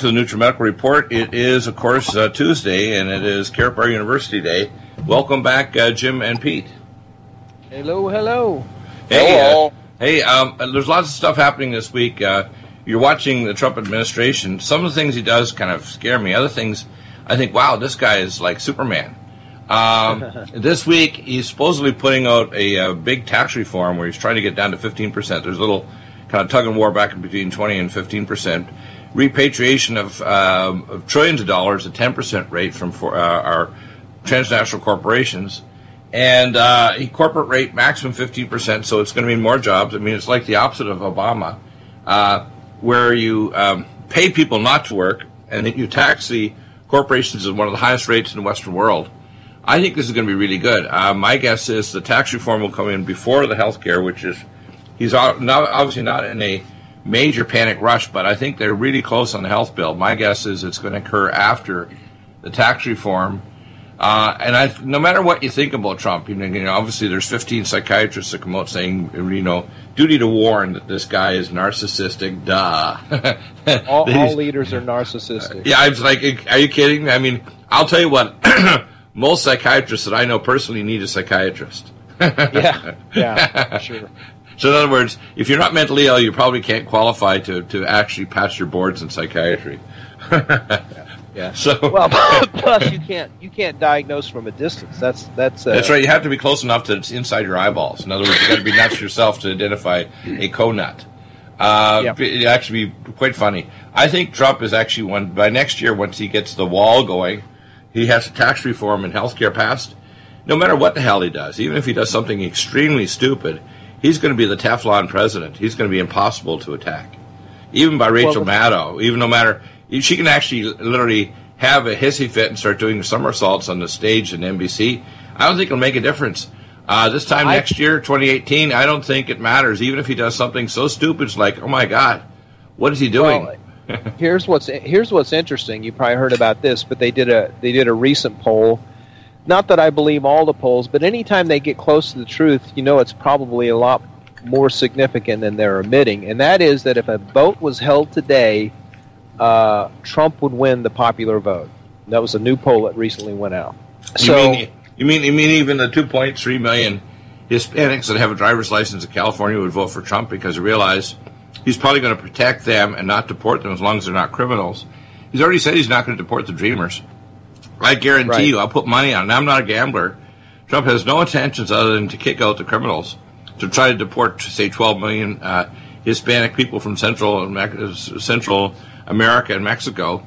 back to the NutriMedical Report. It is, of course, uh, Tuesday, and it is Karatbars University Day. Welcome back, uh, Jim and Pete. Hello, hello. Hey, uh, hey. Um, there's lots of stuff happening this week. Uh, you're watching the Trump administration. Some of the things he does kind of scare me. Other things, I think, wow, this guy is like Superman. Um, this week, he's supposedly putting out a, a, big tax reform where he's trying to get down to 15%. There's a little kind of tug and war back in between 20 and 15%. Repatriation of, uh, of trillions of dollars at 10% rate from for, uh, our transnational corporations. And uh, corporate rate maximum 15%, so it's going to mean more jobs. I mean, it's like the opposite of Obama, uh, where you um, pay people not to work and you tax the corporations at one of the highest rates in the Western world. I think this is going to be really good. Uh, my guess is the tax reform will come in before the health care, which is he's not, obviously not in a major panic rush, but I think they're really close on the health bill. My guess is it's going to occur after the tax reform. Uh, and I, no matter what you think about Trump, you know, you know, obviously there's 15 psychiatrists that come out saying, you know, duty to warn that this guy is narcissistic. Duh. all, all leaders are narcissistic. Yeah, I was like, are you kidding? Me? I mean, I'll tell you what. most psychiatrists that I know personally need a psychiatrist. yeah, yeah, sure. So in other words, if you're not mentally ill, you probably can't qualify to, to actually pass your boards in psychiatry. yeah. yeah. So well, plus you can't you can't diagnose from a distance. That's that's uh, that's right. You have to be close enough to it's inside your eyeballs. In other words, you've got to be nuts yourself to identify a conut. Uh, yep. It actually be quite funny. I think Trump is actually one by next year once he gets the wall going he has tax reform and health care passed, no matter what the hell he does, even if he does something extremely stupid, he's going to be the Teflon president. He's going to be impossible to attack. Even by Rachel well, Maddow, even no matter, she can actually literally have a hissy fit and start doing somersaults on the stage in NBC. I don't think it'll make a difference. Uh, this time I, next year, 2018, I don't think it matters. Even if he does something so stupid, it's like, oh my God, what is he doing? Well, here's what's here's what's interesting. You probably heard about this, but they did a they did a recent poll. Not that I believe all the polls, but anytime they get close to the truth, you know it's probably a lot more significant than they're admitting, and that is that if a vote was held today, uh, Trump would win the popular vote. That was a new poll that recently went out. So, you mean you mean you mean even the 2.3 million Hispanics that have a driver's license in California would vote for Trump because they realize he's probably going to protect them and not deport them as long as they're not criminals. He's already said he's not going to deport the Dreamers. I guarantee right. you, I'll put money on it. I'm not a gambler. Trump has no intentions other than to kick out the criminals, to try to deport, say, 12 million uh, Hispanic people from Central Central America and Mexico.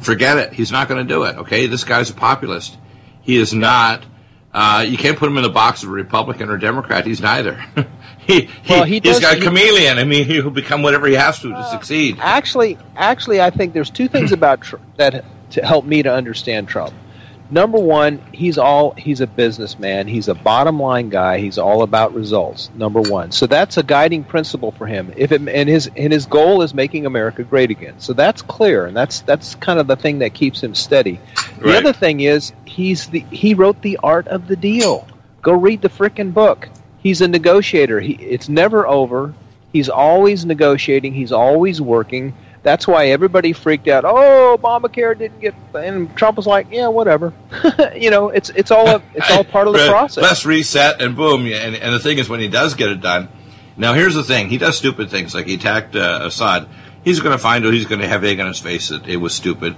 Forget it. He's not going to do it. Okay, this guy's a populist. He is not. Uh, you can't put him in the box of a Republican or Democrat. He's neither. he, well, he has got a chameleon. I mean, he'll become whatever he has to uh, to succeed. Actually, actually, I think there's two things about tr- that to help me to understand Trump. Number one, he's all he's a businessman. He's a bottom line guy. He's all about results. Number one, so that's a guiding principle for him. If it, and his and his goal is making America great again. So that's clear, and that's that's kind of the thing that keeps him steady. The right. other thing is he's the he wrote the art of the deal. Go read the frickin' book he's a negotiator. He, it's never over. He's always negotiating. He's always working. That's why everybody freaked out. Oh, Obamacare didn't get, and Trump was like, "Yeah, whatever." you know, it's it's all it's all part of the process. Let's reset and boom. And, and the thing is, when he does get it done, now here's the thing: he does stupid things, like he attacked uh, Assad. He's going to find out he's going to have egg on his face that it was stupid.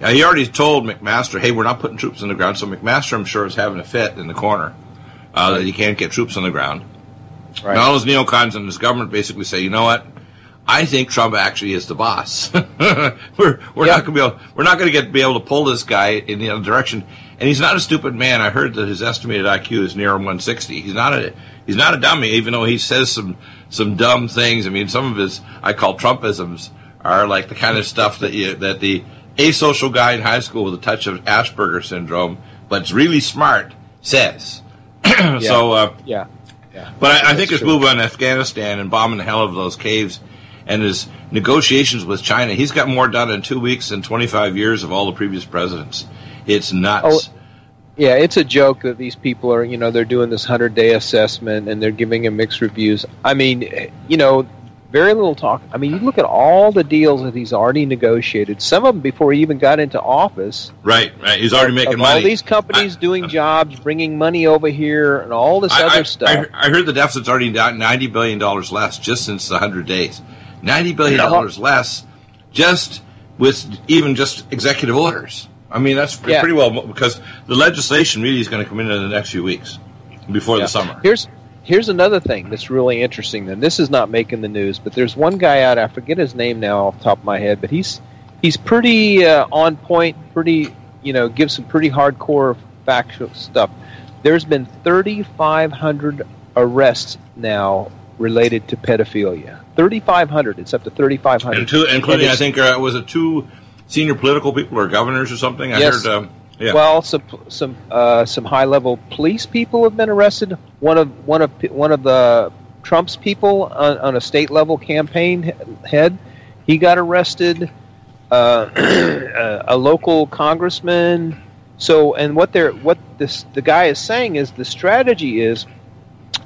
Uh, he already told McMaster, "Hey, we're not putting troops on the ground." So McMaster, I'm sure, is having a fit in the corner uh, that he can't get troops on the ground. Right. all his neocons and his government basically say, you know what? I think Trump actually is the boss. we're we're yeah. not going to be able we're not going to get be able to pull this guy in the other direction. And he's not a stupid man. I heard that his estimated IQ is near 160. He's not a he's not a dummy, even though he says some some dumb things. I mean, some of his I call Trumpisms are like the kind of stuff that you that the asocial guy in high school with a touch of Asperger syndrome, but's really smart, says. so uh, yeah, yeah. But I, I think his move on Afghanistan and bombing the hell of those caves and his negotiations with China, he's got more done in two weeks than 25 years of all the previous presidents. It's nuts. Oh, yeah, it's a joke that these people are, you know, they're doing this 100 day assessment and they're giving him mixed reviews. I mean, you know, Very little talk. I mean, you look at all the deals that he's already negotiated. Some of them before he even got into office. Right, right. He's already making of money. All these companies I- doing uh, jobs, bringing money over here, and all this I, other I- stuff. I, I heard the deficit's already down ninety billion dollars less just since the hundred days. Ninety billion dollars less, just with even just executive orders. I mean, that's Yeah. pretty well because the legislation really is going to come in in the next few weeks before Yeah. the summer. Here's here's another thing that's really interesting. Then this is not making the news, but there's one guy out. I forget his name now off the top of my head, but he's he's pretty uh, on point. Pretty you know gives some pretty hardcore factual stuff. There's been 3,500 arrests now related to pedophilia. 3,500. It's up to 3,500. and two, including I think uh, was it two senior political people or governors or something. I Yes. heard. Um, yeah. Well, some some uh, some high level police people have been arrested. One of one of one of the Trump's people on, on a state level campaign head, he got arrested. Uh, a local congressman. So, and what they're what this the guy is saying is the strategy is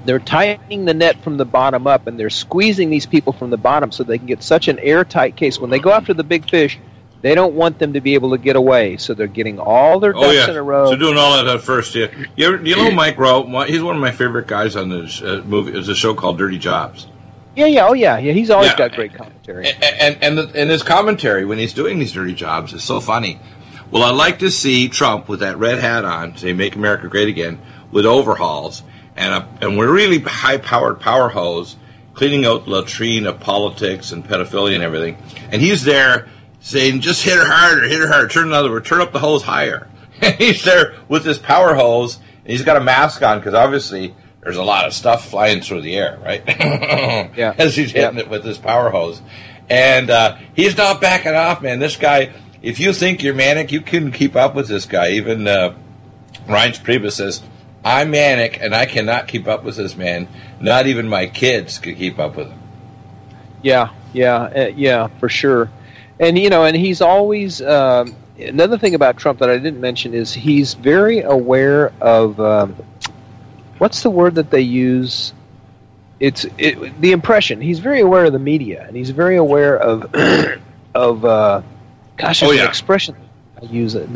they're tightening the net from the bottom up and they're squeezing these people from the bottom so they can get such an airtight case when they go after the big fish they don't want them to be able to get away so they're getting all their ducks Oh yeah, in a row so doing all that at first. Yeah, you, ever, you know Mike Rowe? He's one of my favorite guys on this uh, movie. There's a show called Dirty Jobs. yeah yeah oh yeah yeah he's always Yeah. got great commentary And and and, the, and his commentary when he's doing these dirty jobs is so funny. Well, I like to see Trump with that red hat on, say "Make America Great Again," with overhauls and a and we're really high-powered power hose cleaning out the latrine of politics and pedophilia and everything. And he's there saying, "Just hit her harder, hit her harder, turn another, turn up the hose higher." And he's there with his power hose, and he's got a mask on because obviously there's a lot of stuff flying through the air, right? Yeah. As he's hitting Yeah. it with his power hose. And uh, he's not backing off, man. This guy, if you think you're manic, you couldn't keep up with this guy. Even uh, Reince Priebus says, I'm manic and I cannot keep up with this man. Not even my kids could keep up with him. Yeah, yeah, uh, yeah, for sure. And you know, and he's always um, another thing about Trump that I didn't mention is he's very aware of um, what's the word that they use. It's it, the impression. He's very aware of the media, and he's very aware of of uh, gosh, Oh, there's an yeah. expression I use it.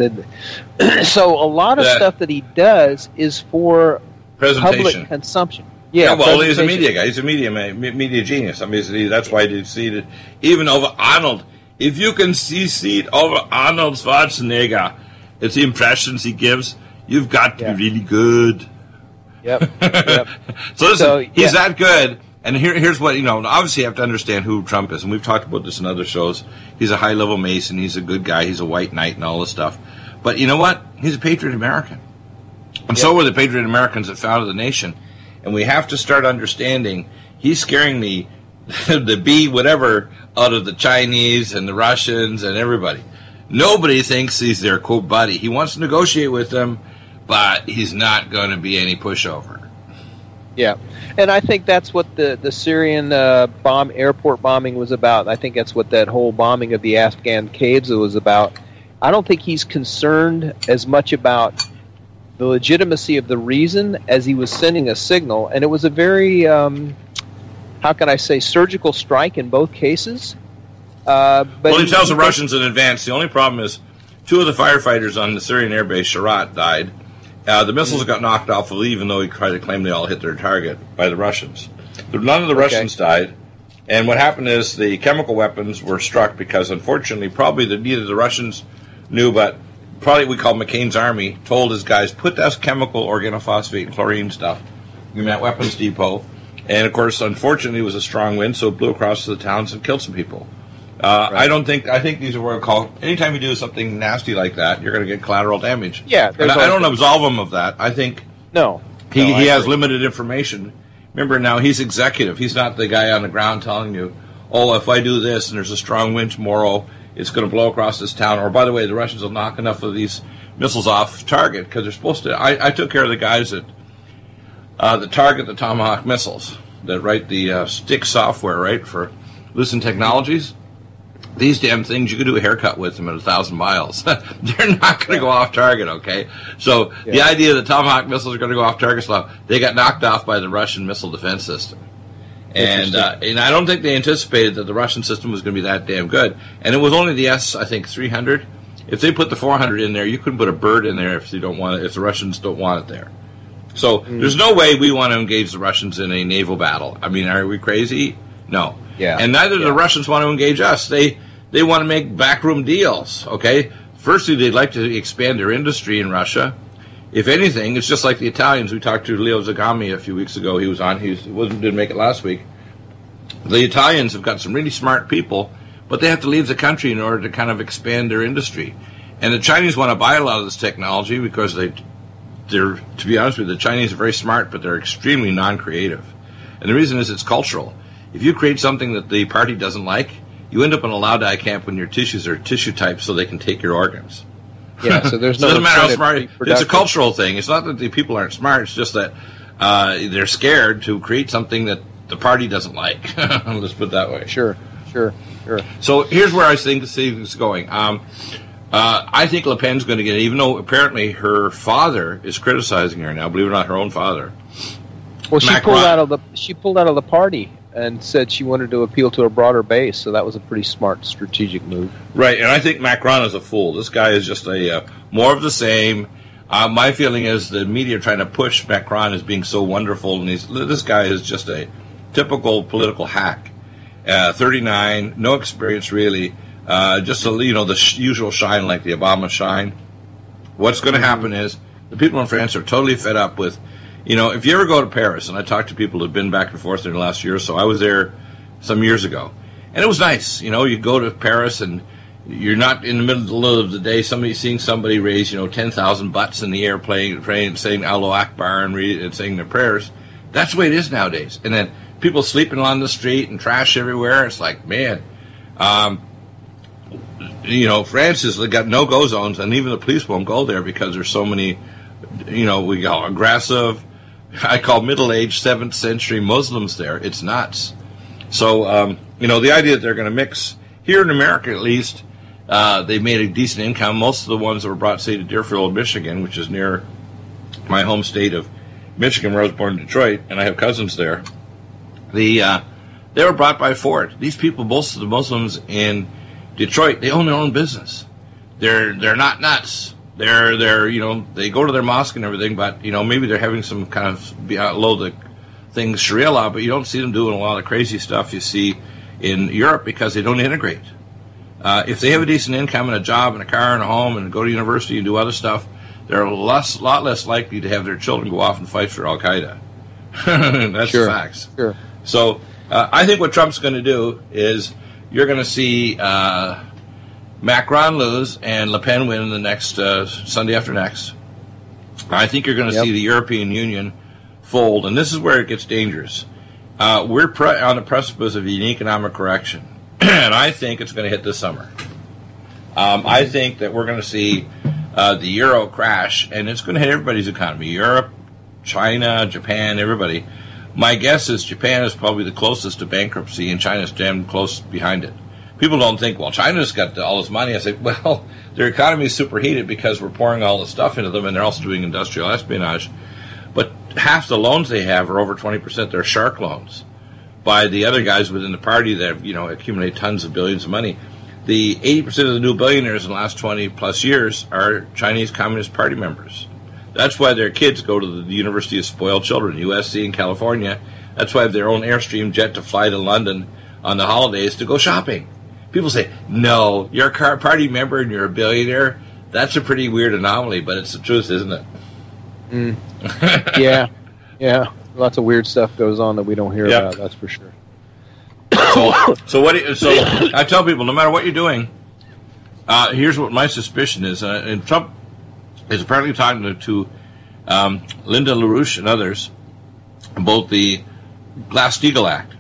so a lot of Yeah. stuff that he does is for public consumption. Yeah, Yeah, well, he's a media guy. He's a media ma- me- media genius. I mean, that's why he it. Even over Arnold, if you can see it over Arnold Schwarzenegger, it's the impressions he gives. You've got to Yeah. be really good. Yep. yep. So listen, So, he's that good. And here, here's what you know. Obviously, you have to understand who Trump is, and we've talked about this in other shows. He's a high level Mason. He's a good guy. He's a white knight and all this stuff. But you know what? He's a patriot American, and so were the patriot Americans that founded the nation. And we have to start understanding. He's scaring the the B whatever out of the Chinese and the Russians and everybody. Nobody thinks he's their quote buddy. He wants to negotiate with them, but he's not going to be any pushover. Yeah, and I think that's what the the Syrian uh, bomb airport bombing was about. I think that's what that whole bombing of the Afghan caves was about. I don't think he's concerned as much about the legitimacy of the reason as he was sending a signal, and it was a very um, how can I say surgical strike in both cases. Uh, but well, he tells the Russians in advance. The only problem is two of the firefighters on the Syrian airbase, Shayrat, died. Uh, the missiles got knocked off of even though he tried to claim they all hit their target by the Russians. None of the Russians died. And what happened is the chemical weapons were struck because, unfortunately, probably the, neither the Russians knew, but probably we call McCain's army told his guys put that chemical organophosphate and chlorine stuff in that weapons depot. And of course, unfortunately, it was a strong wind, so it blew across to the towns and killed some people. Uh, I don't think. I think these are what I call. Anytime you do something nasty like that, you're going to get collateral damage. Yeah, and I, I don't absolve him of that. I think no, he, no, he has limited information. Remember now, he's executive. He's not the guy on the ground telling you, "Oh, if I do this and there's a strong wind tomorrow, it's going to blow across this town." Or by the way, the Russians will knock enough of these missiles off target because they're supposed to. I, I took care of the guys that uh, that target the Tomahawk missiles that write the uh, stick software, right for Lucent Technologies. These damn things, you could do a haircut with them at a thousand miles. They're not going to go off target, okay? So the idea that Tomahawk missiles are going to go off target, slow, they got knocked off by the Russian missile defense system. And uh, and I don't think they anticipated that the Russian system was going to be that damn good. And it was only the S, I think, 300. If they put the 400 in there, you couldn't put a bird in there if they don't want it. If the Russians don't want it there. So mm. there's no way we want to engage the Russians in a naval battle. I mean, are we crazy? No. Yeah. And neither yeah. the Russians want to engage us. They they want to make backroom deals. Okay. Firstly, they'd like to expand their industry in Russia. If anything, it's just like the Italians. We talked to Leo Zagami a few weeks ago. He was on. He wasn't didn't make it last week. The Italians have got some really smart people, but they have to leave the country in order to kind of expand their industry. And the Chinese want to buy a lot of this technology because they, they're to be honest with you, the Chinese are very smart, but they're extremely non-creative. And the reason is it's cultural. If you create something that the party doesn't like, you end up in a Laogai camp when your tissues are tissue type so they can take your organs. Yeah, so there's no. it doesn't matter how smart. It's a cultural thing. It's not that the people aren't smart. It's just that uh, they're scared to create something that the party doesn't like. Let's put it that way. Sure, sure, sure. So here's where I think things going. Um, uh, I think Le Pen's going to get, even though apparently her father is criticizing her now. Believe it or not, her own father. Well, she Macron. pulled out of the she pulled out of the party and said she wanted to appeal to a broader base. So that was a pretty smart strategic move. Right, and I think Macron is a fool. This guy is just a uh, more of the same. Uh, my feeling is the media trying to push Macron as being so wonderful, and he's, this guy is just a typical political hack. Uh, 39, no experience really, uh, just a, you know the sh- usual shine like the Obama shine. What's going to happen is the people in France are totally fed up with you know, if you ever go to Paris, and I talked to people who've been back and forth in the last year or so, I was there some years ago, and it was nice. You know, you go to Paris and you're not in the middle of the day. Somebody seeing somebody raise, you know, ten thousand butts in the air, playing, praying, saying Allahu Akbar and, read, and saying their prayers. That's the way it is nowadays. And then people sleeping on the street and trash everywhere. It's like, man, um, you know, France has got no go zones, and even the police won't go there because there's so many, you know, we go aggressive, I call middle-aged seventh century Muslims there. It's nuts. So um, you know the idea that they're going to mix here in America at least. Uh, they made a decent income. Most of the ones that were brought, say, to Deerfield, Michigan, which is near my home state of Michigan, where I was born in Detroit, and I have cousins there. The uh, they were brought by Ford. These people, most of the Muslims in Detroit, they own their own business. They're they're not nuts they're they're you know they go to their mosque and everything, but you know maybe they're having some kind of below the things Sharia law, but you don't see them doing a lot of crazy stuff you see in Europe because they don't integrate. Uh, if they have a decent income and a job and a car and a home and go to university and do other stuff, they're a less, lot less likely to have their children go off and fight for Al Qaeda. That's sure. facts. Sure. So uh, I think what Trump's going to do is you're going to see uh, Macron lose and Le Pen win the next uh, Sunday after next. I think you're going to yep. see the European Union fold, and this is where it gets dangerous. Uh, we're pre- on the precipice of an economic correction, and I think it's going to hit this summer. Um, I think that we're going to see uh, the euro crash, and it's going to hit everybody's economy Europe, China, Japan, everybody. My guess is Japan is probably the closest to bankruptcy, and China's damn close behind it people don't think, well, China's got all this money. I say, well, their economy is superheated because we're pouring all this stuff into them, and they're also doing industrial espionage. But half the loans they have are over 20%. They're shark loans by the other guys within the party that, you know, accumulate tons of billions of money. The 80% of the new billionaires in the last 20 plus years are Chinese Communist Party members. That's why their kids go to the University of Spoiled Children, USC in California. That's why they have their own Airstream jet to fly to London on the holidays to go shopping people say, no, you're a party member and you're a billionaire. That's a pretty weird anomaly, but it's the truth, isn't it? Mm. yeah, yeah. Lots of weird stuff goes on that we don't hear yep. about. That's for sure. so, so what? You, so I tell people, no matter what you're doing, uh, here's what my suspicion is. Uh, and Trump is apparently talking to, to um, Lyndon LaRouche and others about the Glass-Steagall Act,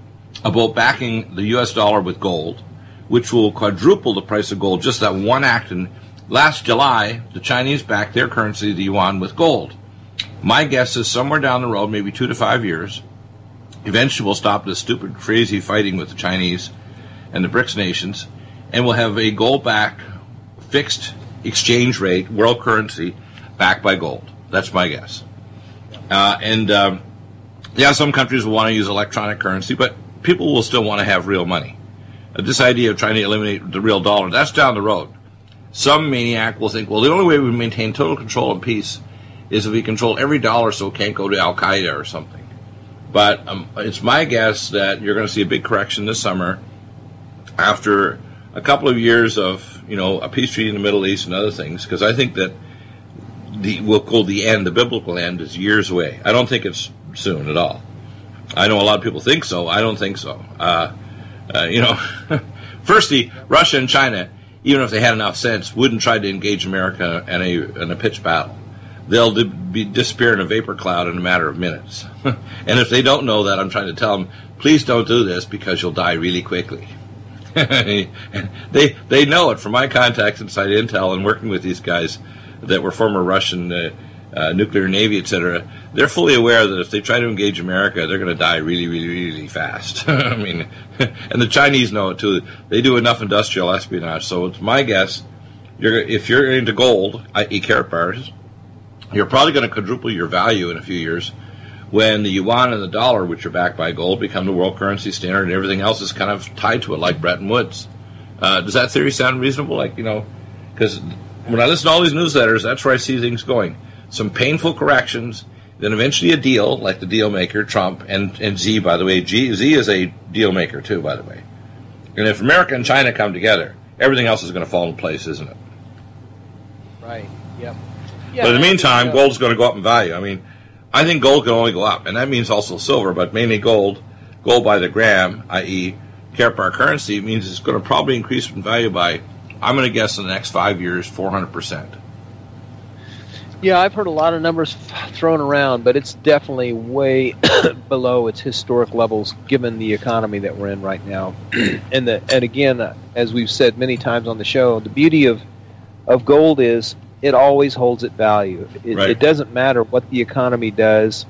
about backing the U.S. dollar with gold which will quadruple the price of gold. Just that one act. And last July, the Chinese backed their currency, the yuan, with gold. My guess is somewhere down the road, maybe two to five years, eventually we'll stop this stupid, crazy fighting with the Chinese and the BRICS nations, and we'll have a gold-backed, fixed exchange rate, world currency, backed by gold. That's my guess. Uh, and um, yeah, some countries will want to use electronic currency, but people will still want to have real money. This idea of trying to eliminate the real dollar, that's down the road. Some maniac will think, well, the only way we maintain total control and peace is if we control every dollar so it can't go to Al Qaeda or something. But um, it's my guess that you're going to see a big correction this summer after a couple of years of, you know, a peace treaty in the Middle East and other things, because I think that the we'll call the end, the biblical end, is years away. I don't think it's soon at all. I know a lot of people think so. I don't think so. Uh, uh, you know, firstly, Russia and China, even if they had enough sense, wouldn't try to engage America in a in a pitched battle. They'll di- be, disappear in a vapor cloud in a matter of minutes. and if they don't know that, I'm trying to tell them, please don't do this because you'll die really quickly. they they know it from my contacts inside Intel and working with these guys that were former Russian uh, uh, nuclear navy, etc. They're fully aware that if they try to engage America, they're going to die really, really, really fast. I mean, and the Chinese know it too. They do enough industrial espionage. So it's my guess. You're, if you're into gold, i.e., Karatbars, you're probably going to quadruple your value in a few years when the yuan and the dollar, which are backed by gold, become the world currency standard, and everything else is kind of tied to it, like Bretton Woods. Uh, does that theory sound reasonable? Like you know, because when I listen to all these newsletters, that's where I see things going. Some painful corrections, then eventually a deal, like the deal maker, Trump, and, and Z, by the way. G, Z is a deal maker, too, by the way. And if America and China come together, everything else is going to fall in place, isn't it? Right, yep. Yeah, but in the meantime, gold uh, gold's going to go up in value. I mean, I think gold can only go up, and that means also silver, but mainly gold. Gold by the gram, i.e., carat bar currency, means it's going to probably increase in value by I'm going to guess in the next five years, 400%. Yeah, I've heard a lot of numbers thrown around, but it's definitely way below its historic levels given the economy that we're in right now. and the and again, as we've said many times on the show, the beauty of of gold is it always holds its value. It, right. it doesn't matter what the economy does,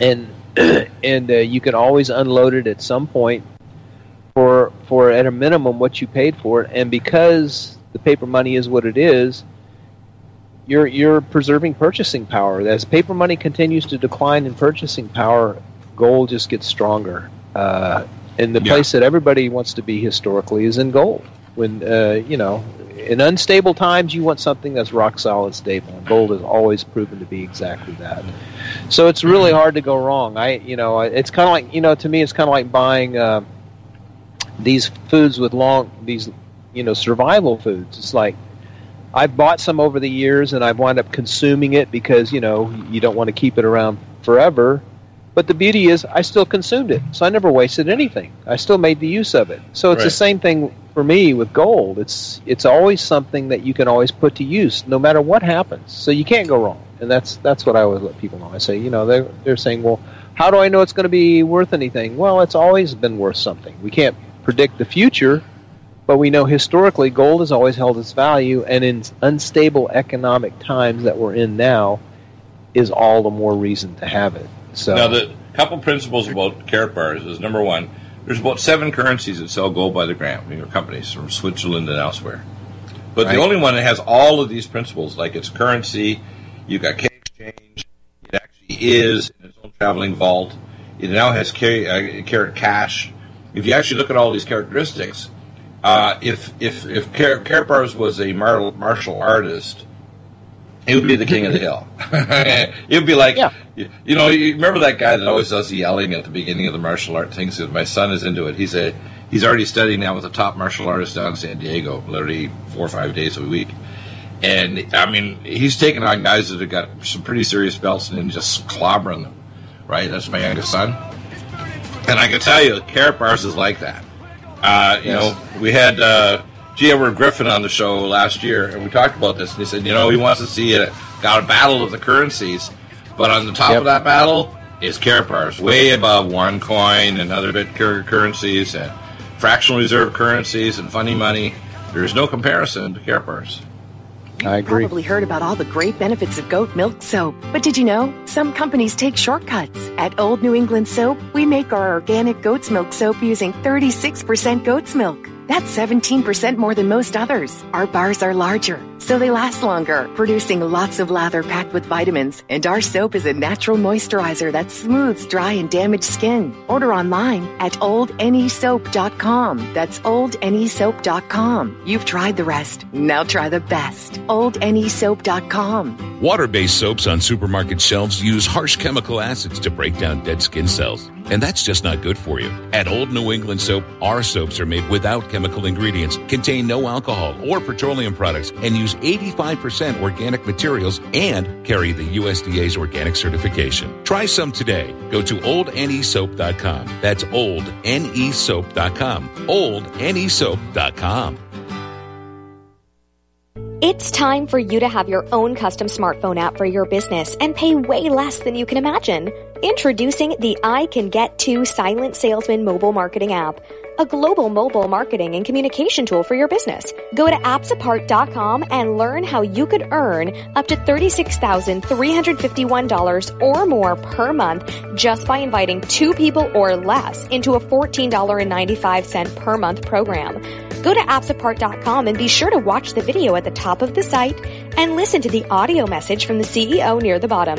and and uh, you can always unload it at some point for for at a minimum what you paid for it. And because the paper money is what it is, you're you're preserving purchasing power. As paper money continues to decline in purchasing power, gold just gets stronger. Uh, and the yeah. place that everybody wants to be historically is in gold. When uh, you know, in unstable times, you want something that's rock solid, stable. And gold has always proven to be exactly that. So it's really hard to go wrong. I, you know, it's kind of like you know, to me, it's kind of like buying. Uh, these foods with long these you know survival foods. It's like I've bought some over the years and I've wound up consuming it because you know you don't want to keep it around forever. But the beauty is I still consumed it, so I never wasted anything. I still made the use of it. So it's right. the same thing for me with gold. It's it's always something that you can always put to use, no matter what happens. So you can't go wrong, and that's that's what I always let people know. I say, you know, they're they're saying, well, how do I know it's going to be worth anything? Well, it's always been worth something. We can't predict the future, but we know historically gold has always held its value, and in unstable economic times that we're in now, is all the more reason to have it. So now the couple principles about Karatbars is number one. There's about seven currencies that sell gold by the gram. You know, companies from Switzerland and elsewhere. But right. the only one that has all of these principles, like its currency, you've got K exchange, it actually is in its own traveling vault. It now has carat uh, cash if you actually look at all these characteristics, uh, if if if Karatbars was a mar- martial artist, he would be the king of the hill. it would be like, yeah. you, you, know, you remember that guy that always does the yelling at the beginning of the martial art things. My son is into it. He's a he's already studying now with a top martial artist down in San Diego, literally four or five days a week. And I mean, he's taking on guys that have got some pretty serious belts and just clobbering them. Right? That's my youngest son. And I can tell you, Karatbars is like that. Uh, you yes. know, we had uh, G. Edward Griffin on the show last year, and we talked about this. And he said, you know, he wants to see a, got a battle of the currencies, but on the top yep. of that battle is Karatbars, way above OneCoin and other bit currencies and fractional reserve currencies and funny money. There is no comparison to Karatbars. I agree. probably heard about all the great benefits of goat milk soap. But did you know? Some companies take shortcuts. At Old New England Soap, we make our organic goat's milk soap using 36% goat's milk. That's 17% more than most others. Our bars are larger, so they last longer, producing lots of lather packed with vitamins. And our soap is a natural moisturizer that smooths dry and damaged skin. Order online at oldnesoap.com. That's oldnesoap.com. You've tried the rest. Now try the best. oldnesoap.com. Water-based soaps on supermarket shelves use harsh chemical acids to break down dead skin cells. And that's just not good for you. At Old New England Soap, our soaps are made without chemical ingredients, contain no alcohol or petroleum products, and use 85% organic materials and carry the USDA's organic certification. Try some today. Go to oldnesoap.com. That's oldnesoap.com. oldnesoap.com. It's time for you to have your own custom smartphone app for your business and pay way less than you can imagine. Introducing the I Can Get To Silent Salesman mobile marketing app, a global mobile marketing and communication tool for your business. Go to appsapart.com and learn how you could earn up to $36,351 or more per month just by inviting two people or less into a $14.95 per month program. Go to appsapart.com and be sure to watch the video at the top of the site and listen to the audio message from the CEO near the bottom.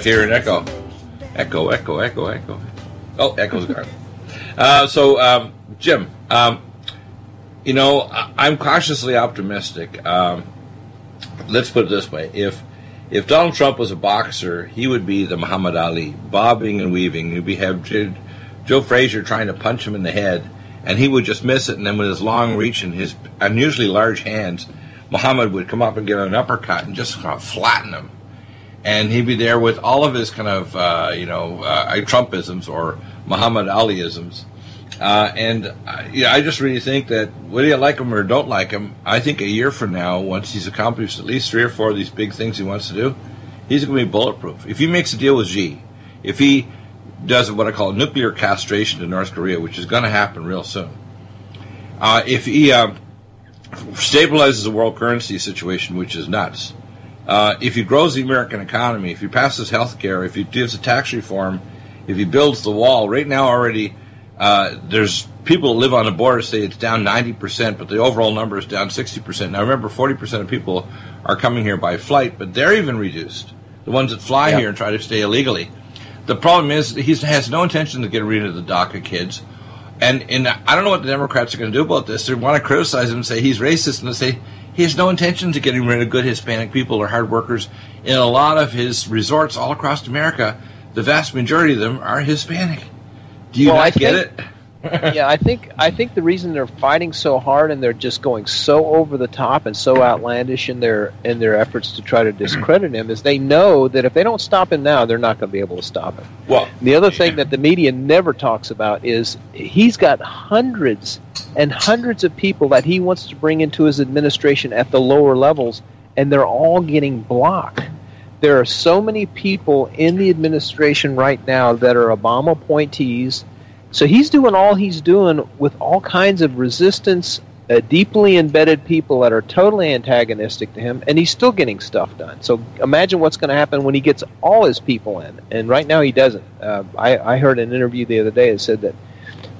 I hear an echo. Echo, echo, echo, echo. Oh, echo's gone. Uh, so, um, Jim, um, you know, I- I'm cautiously optimistic. Um, let's put it this way: if if Donald Trump was a boxer, he would be the Muhammad Ali, bobbing and weaving. You'd be have Joe, Joe Frazier trying to punch him in the head, and he would just miss it. And then with his long reach and his unusually large hands, Muhammad would come up and get an uppercut and just kind of flatten him. And he'd be there with all of his kind of, uh, you know, uh, Trumpisms or Muhammad Aliisms. Uh, and uh, yeah, I just really think that whether you like him or don't like him, I think a year from now, once he's accomplished at least three or four of these big things he wants to do, he's going to be bulletproof. If he makes a deal with Xi, if he does what I call nuclear castration to North Korea, which is going to happen real soon, uh, if he um, stabilizes the world currency situation, which is nuts, uh, if he grows the American economy, if he passes health care, if he gives a tax reform, if he builds the wall, right now already uh, there's people that live on the border say it's down 90%, but the overall number is down 60%. Now remember, 40% of people are coming here by flight, but they're even reduced. The ones that fly here and try to stay illegally. The problem is he has no intention to get rid of the DACA kids. And, and I don't know what the Democrats are going to do about this. They want to criticize him and say he's racist, and they say he has no intention to getting rid of good Hispanic people or hard workers. In a lot of his resorts all across America, the vast majority of them are Hispanic. Do you Well, not I get think- it? yeah, I think I think the reason they're fighting so hard and they're just going so over the top and so outlandish in their in their efforts to try to discredit him is they know that if they don't stop him now, they're not going to be able to stop him. Well, The other thing that the media never talks about is he's got hundreds and hundreds of people that he wants to bring into his administration at the lower levels, and they're all getting blocked. There are so many people in the administration right now that are Obama appointees. So he's doing all he's doing with all kinds of resistance, uh, deeply embedded people that are totally antagonistic to him, and he's still getting stuff done. So imagine what's going to happen when he gets all his people in. And right now he doesn't. Uh, I, I heard an interview the other day that said that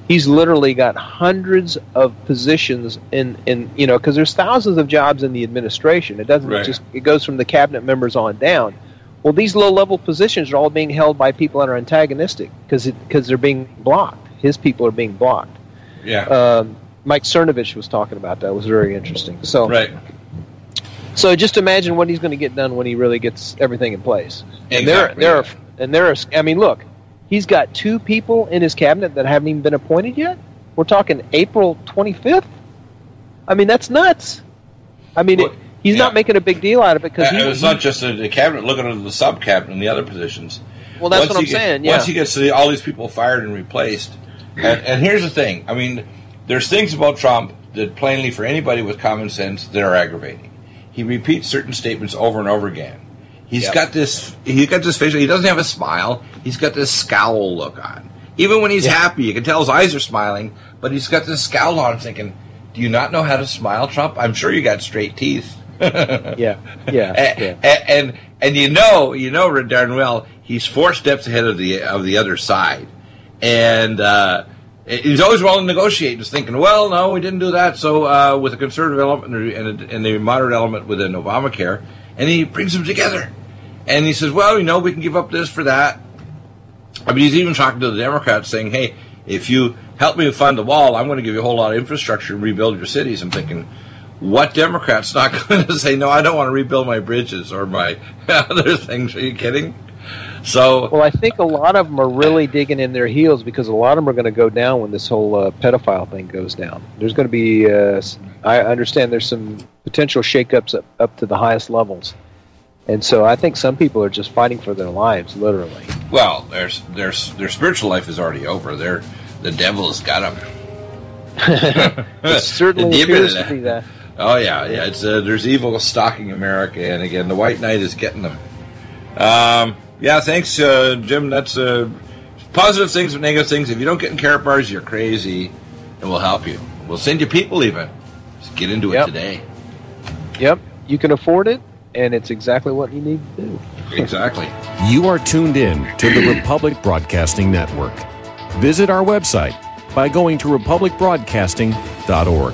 he's literally got hundreds of positions in, in you know, because there's thousands of jobs in the administration. It doesn't Right. just, it goes from the cabinet members on down. Well, these low level positions are all being held by people that are antagonistic because because they're being blocked. His people are being blocked. yeah, Um, Mike Cernovich was talking about that. It was very interesting. So, right. so just imagine what he's going to get done when he really gets everything in place. And Exactly, there, there, are, and there are. I mean, look, he's got two people in his cabinet that haven't even been appointed yet. We're talking April 25th. I mean, that's nuts. I mean, Well, it, he's yeah. not making a big deal out of it because Uh, he, it's he- not just the, cabinet. Looking at the sub cabinet and the other positions. Well, that's Once what I'm saying, yeah. Once he gets the, all these people fired and replaced, and, and here's the thing. I mean, there's things about Trump that plainly, for anybody with common sense, that are aggravating. He repeats certain statements over and over again. He's Yep. got this. He's got this facial. He doesn't have a smile. He's got this scowl look on. Even when he's Yeah. happy, you can tell his eyes are smiling, but he's got this scowl on. I'm thinking, do you not know how to smile, Trump? I'm sure you got straight teeth. yeah, yeah, and, yeah. and and you know you know darn well he's four steps ahead of the of the other side, and uh, he's always willing to negotiate. Just thinking, well, no, we didn't do that. So uh, with a conservative element and a, and a moderate element within Obamacare, and he brings them together, and he says, well, you know, we can give up this for that. I mean, he's even talking to the Democrats saying, hey, if you help me fund the wall, I'm going to give you a whole lot of infrastructure and rebuild your cities. I'm thinking, what Democrat's not going to say, no, I don't want to rebuild my bridges or my other things? Are you kidding? So, Well, I think a lot of them are really digging in their heels because a lot of them are going to go down when this whole uh, pedophile thing goes down. There's going to be, uh, I understand there's some potential shakeups up, up to the highest levels. And so I think some people are just fighting for their lives, literally. well, their their their spiritual life is already over. They're, the devil has got them. It certainly appears to be that. Oh yeah, yeah. It's uh, there's evil stalking America, and again, the White Knight is getting them. Um, yeah, thanks, uh, Jim. That's uh, positive things but negative things. If you don't get in Karatbars, you're crazy, and we'll help you. We'll send you people even. Just get into it today. Yep, you can afford it, and it's exactly what you need to do. Exactly. You are tuned in to the Republic Broadcasting Network. Visit our website by going to republicbroadcasting.org.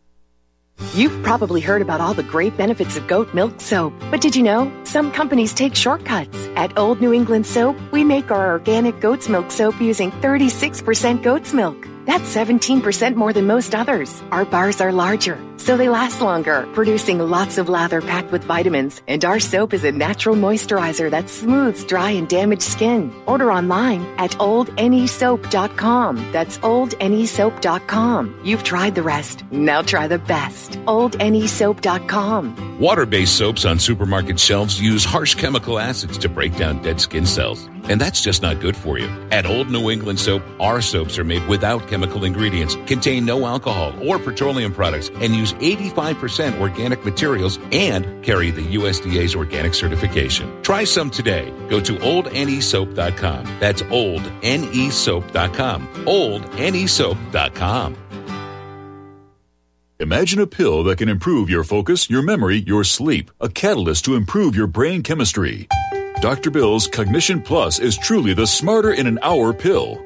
You've probably heard about all the great benefits of goat milk soap, but did you know some companies take shortcuts? At Old New England Soap, we make our organic goat's milk soap using 36% goat's milk. That's 17% more than most others. Our bars are larger, so they last longer, producing lots of lather packed with vitamins. And our soap is a natural moisturizer that smooths dry and damaged skin. Order online at oldnesoap.com. That's oldnesoap.com. You've tried the rest. Now try the best. oldnesoap.com. Water based soaps on supermarket shelves use harsh chemical acids to break down dead skin cells. And that's just not good for you. At Old New England Soap, our soaps are made without chemical ingredients, contain no alcohol or petroleum products, and use 85% organic materials and carry the USDA's organic certification. Try some today. Go to oldnesoap.com. That's oldnesoap.com. Oldnesoap.com. Imagine a pill that can improve your focus, your memory, your sleep, a catalyst to improve your brain chemistry. Dr. Bill's Cognition Plus is truly the smarter in an hour pill.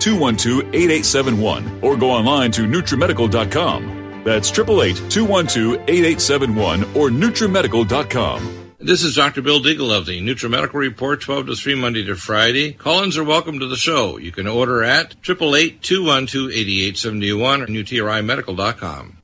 212 8871 or go online to NutriMedical.com. That's 888 212 8871 or NutriMedical.com. This is Dr. Bill Deagle of the NutriMedical Report, 12 to 3, Monday to Friday. Call-ins are welcome to the show. You can order at 888-212-8871 or NutriMedical.com.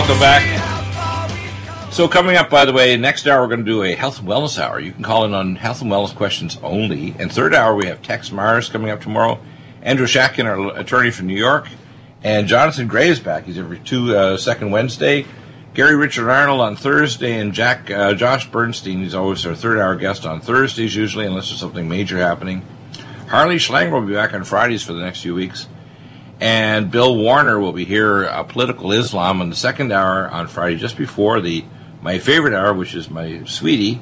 Welcome back. So, coming up, by the way, next hour we're going to do a health and wellness hour. You can call in on health and wellness questions only. And third hour, we have Texe Marrs coming up tomorrow. Andrew Shakin, our attorney from New York. And Jonathan Gray is back. He's every two uh, second Wednesday. Gary Richard Arnold on Thursday, and Jack uh, Josh Bernstein. He's always our third hour guest on Thursdays, usually, unless there's something major happening. Harley Schlanger will be back on Fridays for the next few weeks. And Bill Warner will be here, uh, Political Islam, on the second hour on Friday, just before the my favorite hour, which is my sweetie,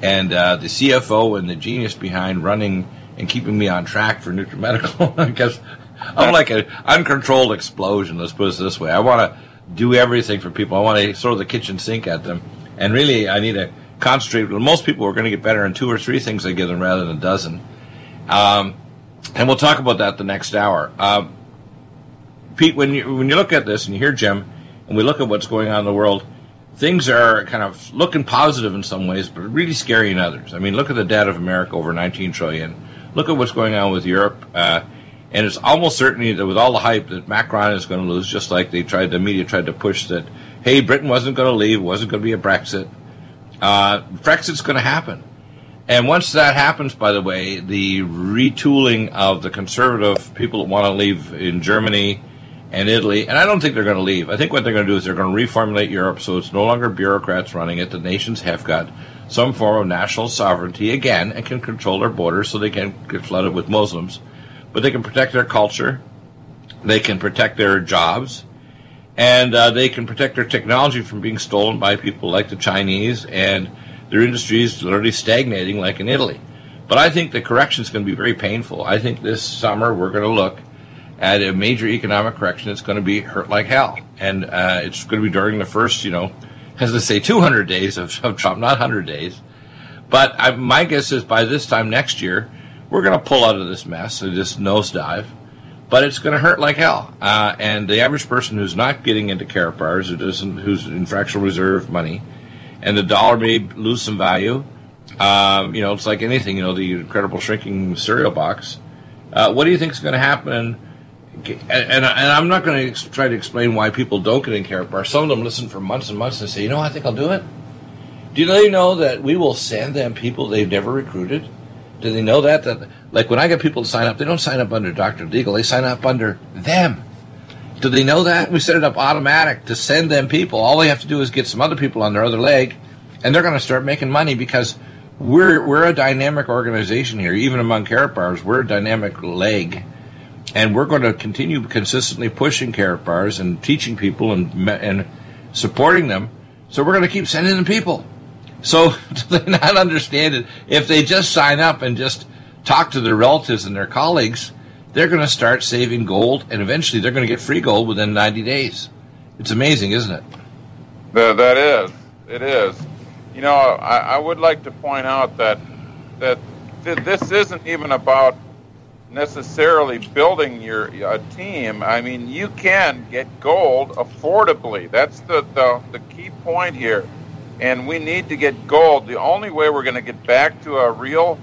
and uh, the CFO and the genius behind running and keeping me on track for NutriMedical. because I'm like an uncontrolled explosion. Let's put it this way: I want to do everything for people. I want to throw the kitchen sink at them, and really, I need to concentrate. Most people are going to get better in two or three things I give them rather than a dozen. Um, and we'll talk about that the next hour. Uh, Pete, when you when you look at this and you hear Jim, and we look at what's going on in the world, things are kind of looking positive in some ways, but really scary in others. I mean, look at the debt of America over 19 trillion. Look at what's going on with Europe, uh, and it's almost certainly that with all the hype that Macron is going to lose, just like they tried, the media tried to push that, hey, Britain wasn't going to leave, wasn't going to be a Brexit. Uh, Brexit's going to happen. And once that happens, by the way, the retooling of the conservative people that want to leave in Germany and Italy, and I don't think they're going to leave. I think what they're going to do is they're going to reformulate Europe so it's no longer bureaucrats running it. The nations have got some form of national sovereignty again and can control their borders so they can get flooded with Muslims. But they can protect their culture, they can protect their jobs, and uh, they can protect their technology from being stolen by people like the Chinese and their industries literally stagnating like in Italy. But I think the correction is going to be very painful. I think this summer we're going to look at a major economic correction it's going to be hurt like hell. And uh, it's going to be during the first, you know, as they say, 200 days of, of Trump, not 100 days. But I, my guess is by this time next year, we're going to pull out of this mess, this nosedive. But it's going to hurt like hell. Uh, and the average person who's not getting into Karatbars, who doesn't, who's in fractional reserve money, and the dollar may lose some value, um, you know, it's like anything, you know, the incredible shrinking cereal box. Uh, what do you think is going to happen? And, and, I'm not going to ex- try to explain why people don't get in Karatbar. Some of them listen for months and months and say, you know, I think I'll do it. Do they know that we will send them people they've never recruited? Do they know that? That like when I get people to sign up, they don't sign up under Dr. Deagle. They sign up under them. Do they know that? We set it up automatic to send them people. All they have to do is get some other people on their other leg, and they're going to start making money because – we're we're a dynamic organization here. Even among Karatbars, we're a dynamic leg, and we're going to continue consistently pushing Karatbars and teaching people and and supporting them. So we're going to keep sending them people. So they not understand it? If they just sign up and just talk to their relatives and their colleagues, they're going to start saving gold, and eventually they're going to get free gold within 90 days. It's amazing, isn't it? that is. It is. You know, I, I would like to point out that that th- this isn't even about necessarily building your a team. I mean, you can get gold affordably. That's the, the, the key point here. And we need to get gold. The only way we're going to get back to a real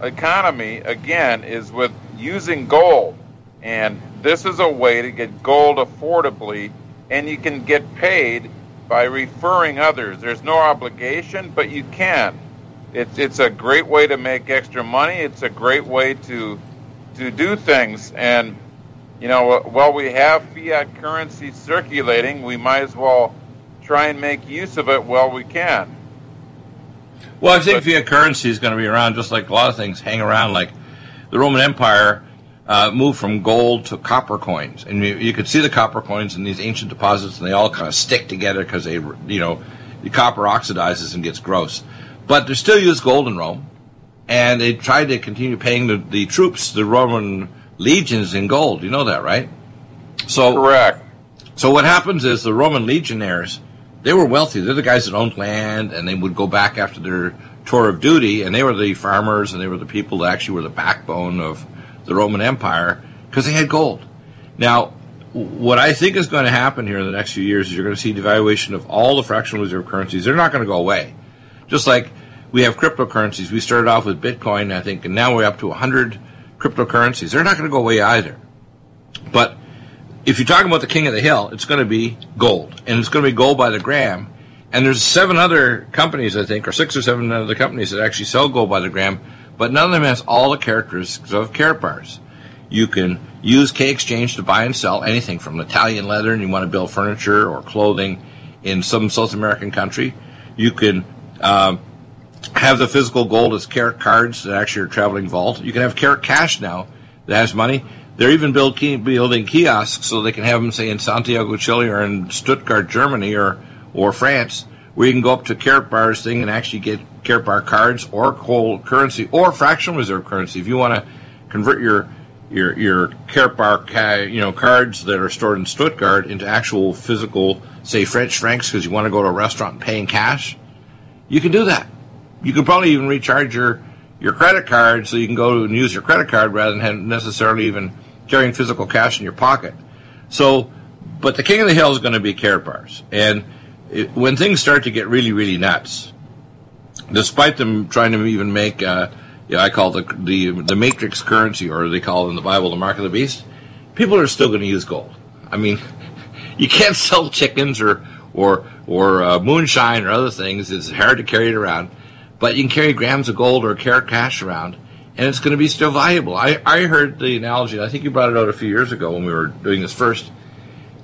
economy again is with using gold. And this is a way to get gold affordably, and you can get paid by referring others. There's no obligation, but you can. It's it's a great way to make extra money. It's a great way to to do things. And you know, while we have fiat currency circulating, we might as well try and make use of it while we can. Well, I think but, fiat currency is going to be around just like a lot of things hang around. Like the Roman Empire uh, moved from gold to copper coins, and you, you, could see the copper coins in these ancient deposits, and they all kind of stick together because they, you know, the copper oxidizes and gets gross. But they still use gold in Rome, and they tried to continue paying the, the troops, the Roman legions, in gold. You know that, right? So correct. So what happens is the Roman legionnaires, they were wealthy. They're the guys that owned land, and they would go back after their tour of duty, and they were the farmers, and they were the people that actually were the backbone of the Roman Empire because they had gold. Now, what I think is going to happen here in the next few years is you're going to see devaluation of all the fractional reserve currencies. They're not going to go away. Just like we have cryptocurrencies. We started off with Bitcoin, I think, and now we're up to 100 cryptocurrencies. They're not going to go away either. But if you're talking about the king of the hill, it's going to be gold, and it's going to be gold by the gram. And there's seven other companies, I think, or six or seven other companies that actually sell gold by the gram but none of them has all the characteristics of Karatbars. You can use K Exchange to buy and sell anything from Italian leather and you want to build furniture or clothing in some South American country. You can um, have the physical gold as Karat cards that actually are traveling vault. You can have Karat cash now that has money. They're even build key, building kiosks so they can have them, say, in Santiago, Chile, or in Stuttgart, Germany, or or France, where you can go up to Karatbars thing and actually get Karatbar cards or cold currency or fractional reserve currency. If you want to convert your your your Karatbar you know cards that are stored in Stuttgart into actual physical, say French francs, because you want to go to a restaurant and pay in cash, you can do that. You can probably even recharge your your credit card so you can go and use your credit card rather than necessarily even carrying physical cash in your pocket. So, but the king of the hill is going to be Karatbars, and it, when things start to get really really nuts despite them trying to even make, uh, yeah, I call the, the the matrix currency, or they call it in the Bible the mark of the beast. People are still going to use gold. I mean, you can't sell chickens or or or uh, moonshine or other things. It's hard to carry it around, but you can carry grams of gold or Karat cash around, and it's going to be still valuable. I, I heard the analogy. I think you brought it out a few years ago when we were doing this first.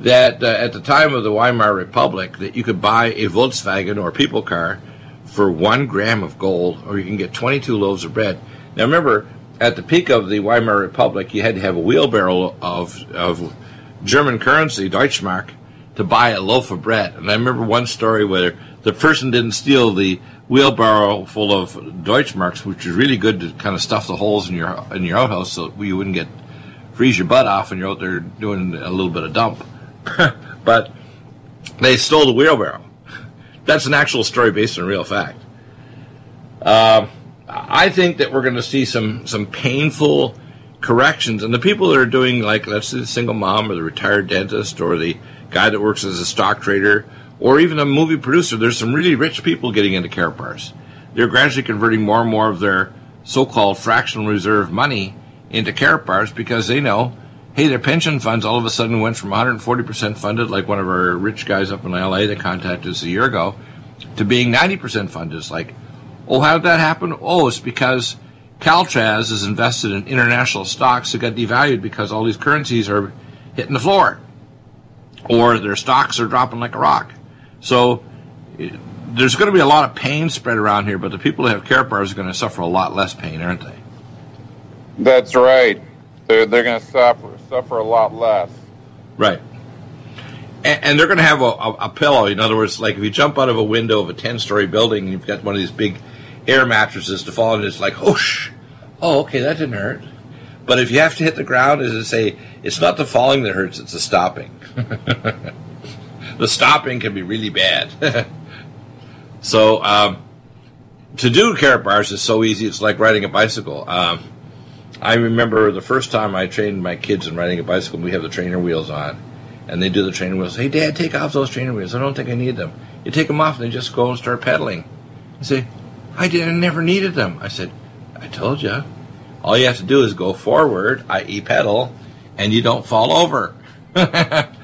that uh, at the time of the Weimar Republic that you could buy a Volkswagen or a people car for one gram of gold, or you can get 22 loaves of bread. Now remember, at the peak of the Weimar Republic, you had to have a wheelbarrow of of German currency, Deutschmark, to buy a loaf of bread. And I remember one story where the person didn't steal the wheelbarrow full of Deutschmarks, which is really good to kind of stuff the holes in your in your outhouse so you wouldn't get freeze your butt off when you're out there doing a little bit of dump. but they stole the wheelbarrow. That's an actual story based on real fact. Um, I think that we're going to see some some painful corrections, and the people that are doing like let's say the single mom or the retired dentist or the guy that works as a stock trader or even a movie producer. There's some really rich people getting into Karatbars. They're gradually converting more and more of their so-called fractional reserve money into Karatbars because they know, hey, their pension funds all of a sudden went from 140% funded, like one of our rich guys up in LA that contacted us a year ago, to being 90% funded. It's like, oh, how did that happen? Oh, it's because CalSTRS is invested in international stocks that got devalued because all these currencies are hitting the floor, or their stocks are dropping like a rock. So there's going to be a lot of pain spread around here, but the people who have Karatbars are going to suffer a lot less pain, aren't they? That's right. They're, they're going to suffer suffer a lot less. Right. And, and they're going to have a, a, a, pillow. In other words, like if you jump out of a window of a 10 story building and you've got one of these big air mattresses to fall, and it's like, whoosh. Oh, okay, that didn't hurt. But if you have to hit the ground, as I say, it's not the falling that hurts, it's the stopping. the stopping can be really bad. so, um, to do Karatbars is so easy, it's like riding a bicycle. Um, I remember the first time I trained my kids in riding a bicycle, we have the trainer wheels on, and they do the trainer wheels. Hey, Dad, take off those trainer wheels. I don't think I need them. You take them off, and they just go and start pedaling. I say, I did. I never needed them. I said, I told you. All you have to do is go forward, i.e., pedal, and you don't fall over.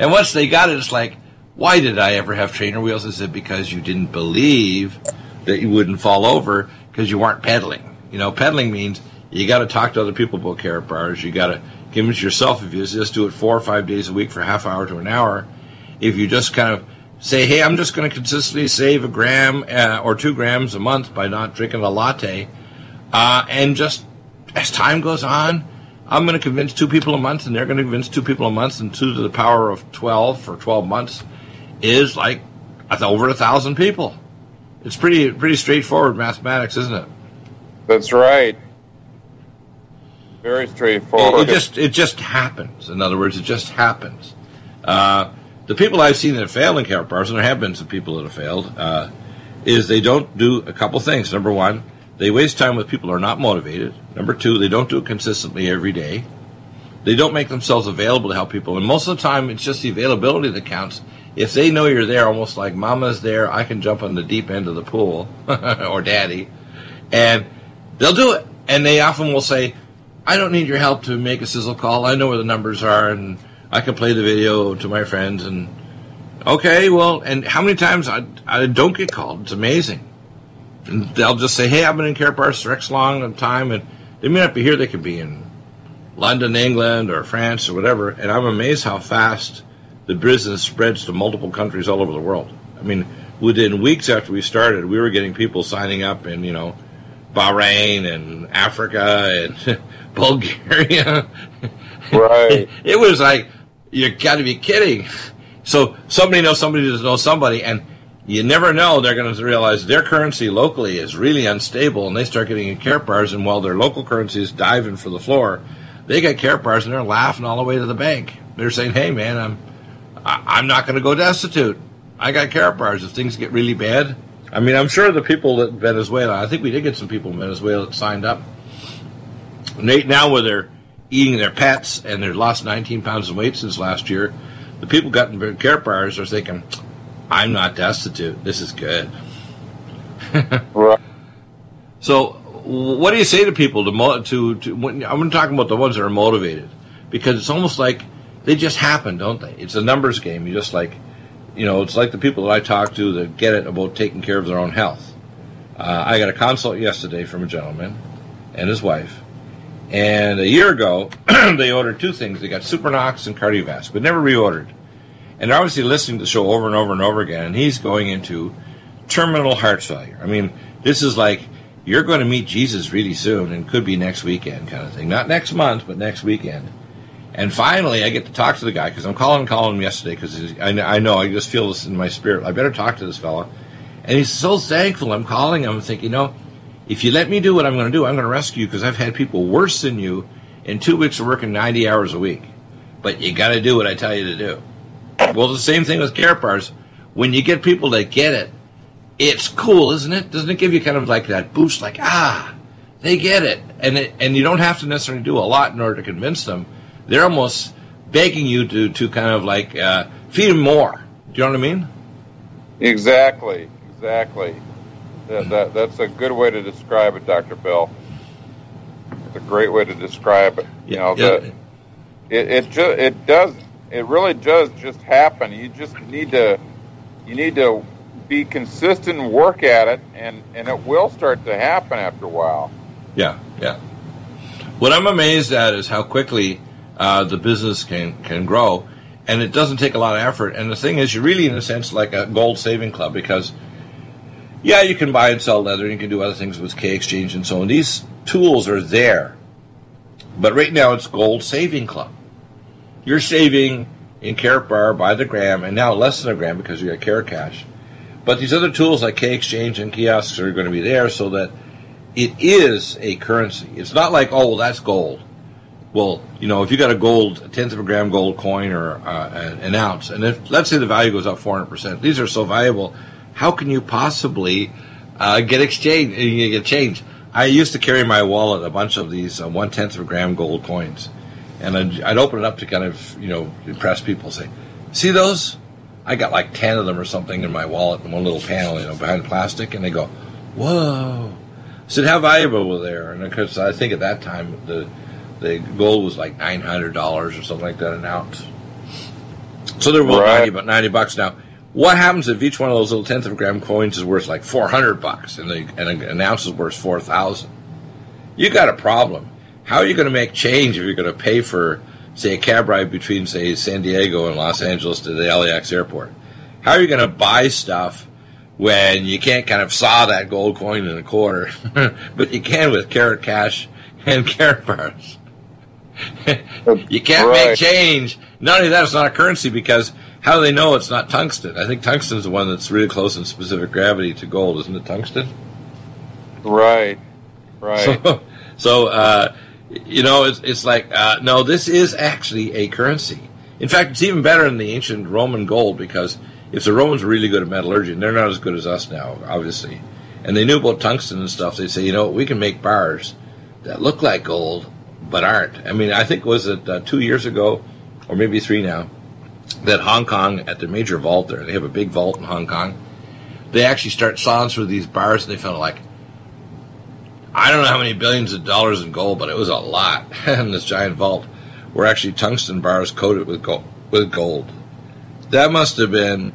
and once they got it, it's like, why did I ever have trainer wheels? I said, because you didn't believe that you wouldn't fall over because you weren't pedaling. You know, pedaling means you got to talk to other people about Karatbars. You got to convince yourself if you just do it four or five days a week for half hour to an hour. If you just kind of say, hey, I'm just going to consistently save a gram uh, or two grams a month by not drinking a latte, uh, and just as time goes on, I'm going to convince two people a month, and they're going to convince two people a month, and two to the power of 12 for 12 months is like over a thousand people. It's pretty pretty straightforward mathematics, isn't it? That's right. Very straightforward. It, it just it just happens. In other words, it just happens. Uh, the people I've seen that have failed in Karatbars, and there have been some people that have failed, uh, is they don't do a couple things. Number one, they waste time with people who are not motivated. Number two, they don't do it consistently every day. They don't make themselves available to help people. And most of the time, it's just the availability that counts. If they know you're there, almost like mama's there, I can jump on the deep end of the pool, or daddy, and they'll do it. And they often will say, I don't need your help to make a sizzle call. I know where the numbers are, and I can play the video to my friends. And okay, well, and how many times I, I don't get called? It's amazing. And they'll just say, "Hey, I've been in Karatbars for X long time," and they may not be here. They could be in London, England, or France, or whatever. And I'm amazed how fast the business spreads to multiple countries all over the world. I mean, within weeks after we started, we were getting people signing up in, you know, Bahrain and Africa and Bulgaria. Right. it was like, you got to be kidding. So somebody knows somebody does know somebody, and you never know. They're going to realize their currency locally is really unstable, and they start getting in bars. and while their local currency is diving for the floor, they get care bars and they're laughing all the way to the bank. They're saying, "Hey, man, I'm I'm not going to go destitute. I got care bars If things get really bad, I mean, I'm sure the people that Venezuela. I think we did get some people in Venezuela that signed up. Now, where they're eating their pets and they've lost 19 pounds of weight since last year, the people got in bars are thinking, "I'm not destitute. This is good." right. So, what do you say to people to to, to when, I'm talking about the ones that are motivated because it's almost like they just happen, don't they? It's a numbers game. You just like, you know, it's like the people that I talk to that get it about taking care of their own health. Uh, I got a consult yesterday from a gentleman and his wife, And a year ago, they ordered two things. They got Supernox and Cardiovasc, but never reordered. And obviously listening to the show over and over and over again. And he's going into terminal heart failure. I mean, this is like you're going to meet Jesus really soon, and could be next weekend kind of thing. Not next month, but next weekend. And finally, I get to talk to the guy because I'm calling calling him yesterday because I, I know I just feel this in my spirit. I better talk to this fella. And he's so thankful. I'm calling him, thinking, you know, if you let me do what I'm going to do, I'm going to rescue you because I've had people worse than you in two weeks of working 90 hours a week. But you got to do what I tell you to do. Well, the same thing with Karatbars. When you get people that get it, it's cool, isn't it? Doesn't it give you kind of like that boost, like ah, they get it, and it, and you don't have to necessarily do a lot in order to convince them. They're almost begging you to to kind of like uh, feed them more. Do you know what I mean? Exactly, exactly. That, that, that's a good way to describe it, Doctor Bill. It's a great way to describe it. You know, Yeah. that it it ju- it does it really does just happen. You just need to you need to be consistent and work at it, and and it will start to happen after a while. Yeah, yeah. What I'm amazed at is how quickly uh, the business can can grow, and it doesn't take a lot of effort. And the thing is, you're really in a sense like a gold saving club because, yeah, you can buy and sell leather, and you can do other things with K exchange and so on. These tools are there, but right now it's gold saving club. You're saving in Karatbar by the gram, and now less than a gram because you got Karat Cash. But these other tools like K Exchange and kiosks are going to be there so that it is a currency. It's not like, oh, well, that's gold. Well, you know, if you got a gold, a tenth of a gram gold coin or uh, an ounce, and if let's say the value goes up 400%, these are so valuable, how can you possibly uh, get exchange, uh, you get change? I used to carry in my wallet a bunch of these uh, one tenth of a gram gold coins, and I'd, I'd open it up to kind of, you know, impress people. Say, see those? I got like ten of them or something in my wallet in one little panel, you know, behind plastic, and they go, "Whoa!" I said, "How valuable were they?" And because I think at that time the the gold was like nine hundred dollars or something like that an ounce. So they're about Right. ninety, about ninety bucks now. What happens if each one of those little tenth of a gram coins is worth like four hundred bucks, and, and an ounce is worth four thousand? You got a problem. How are you going to make change if you're going to pay for, say, a cab ride between, say, San Diego and Los Angeles to the LAX airport? How are you going to buy stuff when you can't kind of saw that gold coin in a quarter, but you can with Karat cash and Karatbars? you can't make change. Not only that, it's not a currency because how do they know it's not tungsten? I think tungsten is the one that's really close in specific gravity to gold, isn't it? Tungsten. Right, right. So, so uh, you know, it's, it's like uh, no, this is actually a currency. In fact, it's even better than the ancient Roman gold because if the Romans were really good at metallurgy, and they're not as good as us now, obviously, and they knew about tungsten and stuff, they say, you know, we can make bars that look like gold but aren't. I mean, I think was it uh, two years ago, or maybe three now, that Hong Kong at their major vault there, they have a big vault in Hong Kong. They actually start sawing through these bars, and they found like I don't know how many billions of dollars in gold, but it was a lot in this giant vault. Were actually tungsten bars coated with gold. With gold, that must have been